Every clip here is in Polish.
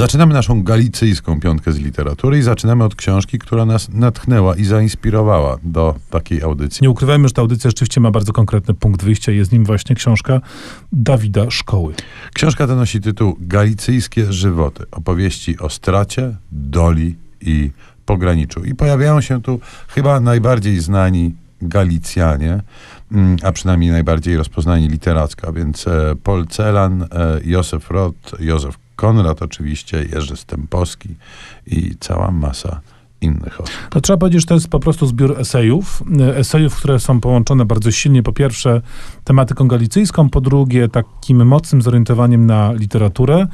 Zaczynamy naszą galicyjską piątkę z literatury i zaczynamy od książki, która nas natchnęła i zainspirowała do takiej audycji. Nie ukrywajmy, że ta audycja rzeczywiście ma bardzo konkretny punkt wyjścia. Jest nim właśnie książka Dawida Szkoły. Książka ta nosi tytuł Galicyjskie żywoty. Opowieści o stracie, doli i pograniczu. I pojawiają się tu chyba najbardziej znani Galicjanie, a przynajmniej najbardziej rozpoznani literacko, więc e, Paul Celan, e, Józef Roth, Józef Konrad oczywiście, Jerzy Stępowski i cała masa innych osób. To trzeba powiedzieć, że to jest po prostu zbiór esejów. Esejów, które są połączone bardzo silnie, po pierwsze tematyką galicyjską, po drugie takim mocnym zorientowaniem na literaturę,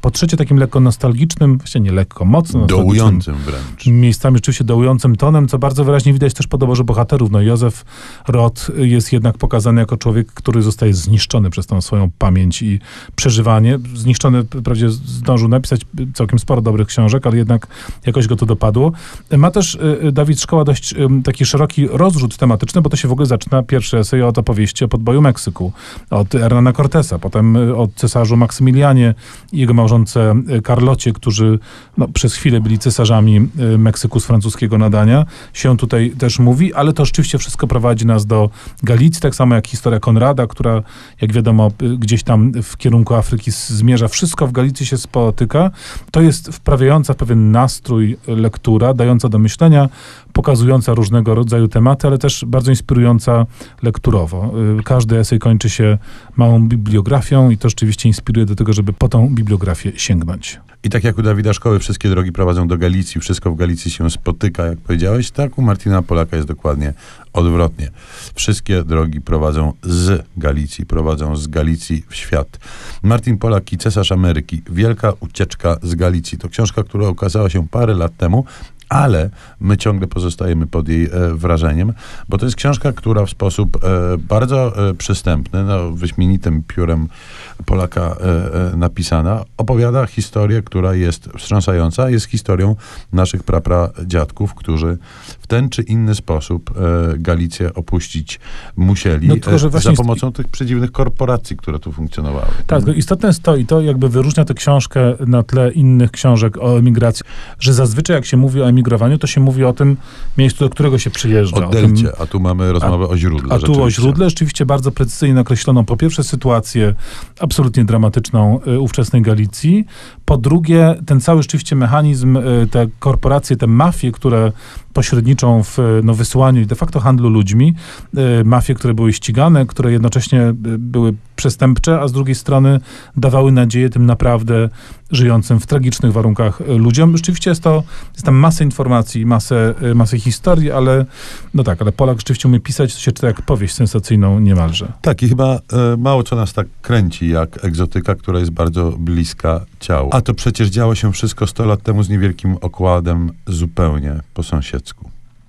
po trzecie takim lekko nostalgicznym, właściwie nie lekko, mocno nostalgicznym. Dołującym wręcz. Miejscami rzeczywiście dołującym tonem, co bardzo wyraźnie widać też po doborze bohaterów. No Józef Roth jest jednak pokazany jako człowiek, który zostaje zniszczony przez tą swoją pamięć i przeżywanie. Zniszczony, wprawdzie zdążył napisać całkiem sporo dobrych książek, ale jednak jakoś go to dopadło. Ma też y, Dawid Szkoła dość y, taki szeroki rozrzut tematyczny, bo to się w ogóle zaczyna pierwszy esej od opowieści o podboju Meksyku, od Hernana Cortesa, potem y, od cesarzu Maksymilianie i jego małżonce Carlocie, którzy no, przez chwilę byli cesarzami Meksyku z francuskiego nadania, się tutaj też mówi, ale to rzeczywiście wszystko prowadzi nas do Galicji, tak samo jak historia Konrada, która, jak wiadomo, gdzieś tam w kierunku Afryki zmierza. Wszystko w Galicji się spotyka. To jest wprawiająca pewien nastrój lektura, dająca do myślenia, pokazująca różnego rodzaju tematy, ale też bardzo inspirująca lekturowo. Y, każdy esej kończy się małą bibliografią i to rzeczywiście inspiruje do tego, żeby po tą bibliografię sięgnąć. I tak jak u Dawida Szkoły wszystkie drogi prowadzą do Galicji, wszystko w Galicji się spotyka, jak powiedziałeś, tak u Martina Polaka jest dokładnie odwrotnie. Wszystkie drogi prowadzą z Galicji, prowadzą z Galicji w świat. Martin Polak i Cesarz Ameryki. Wielka ucieczka z Galicji. To książka, która ukazała się parę lat temu, ale my ciągle pozostajemy pod jej e, wrażeniem, bo to jest książka, która w sposób e, bardzo e, przystępny, no, wyśmienitym piórem Polaka e, e, napisana, opowiada historię, która jest wstrząsająca, jest historią naszych prapradziadków, którzy w ten czy inny sposób e, Galicję opuścić musieli No, tylko, za pomocą tych przedziwnych korporacji, które tu funkcjonowały. Tak, no istotne jest to i to jakby wyróżnia tę książkę na tle innych książek o emigracji, że zazwyczaj jak się mówi o emigrowaniu, to się mówi o tym miejscu, do którego się przyjeżdża. O delcie, a tu mamy rozmowę o źródle. A tu o źródle rzeczywiście bardzo precyzyjnie nakreślono po pierwsze sytuację absolutnie dramatyczną y, ówczesnej Galicji, po drugie ten cały rzeczywiście mechanizm, y, te korporacje, te mafie, które pośredniczą w no, i de facto handlu ludźmi, y, mafie, które były ścigane, które jednocześnie y, były przestępcze, a z drugiej strony dawały nadzieję tym naprawdę żyjącym w tragicznych warunkach y, ludziom. Rzeczywiście jest to, jest tam masę informacji, masę, masę historii, ale no tak, ale Polak rzeczywiście umie pisać, to się czyta jak powieść sensacyjną niemalże. Tak, i chyba e, mało co nas tak kręci jak egzotyka, która jest bardzo bliska ciału. A to przecież działo się wszystko 100 lat temu z niewielkim okładem zupełnie po sąsiedzku.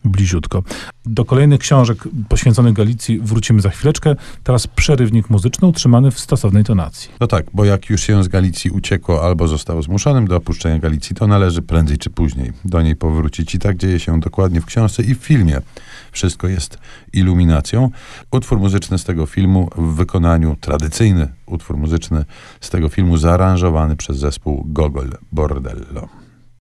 Bliziutko. Do kolejnych książek poświęconych Galicji wrócimy za chwileczkę. Teraz przerywnik muzyczny utrzymany w stosownej tonacji. No tak, bo jak już się z Galicji uciekło albo zostało zmuszonym do opuszczenia Galicji, to należy prędzej czy później do niej powrócić. I tak dzieje się dokładnie w książce i w filmie. Wszystko jest iluminacją. Utwór muzyczny z tego filmu w wykonaniu, tradycyjny utwór muzyczny z tego filmu zaaranżowany przez zespół Gogol Bordello.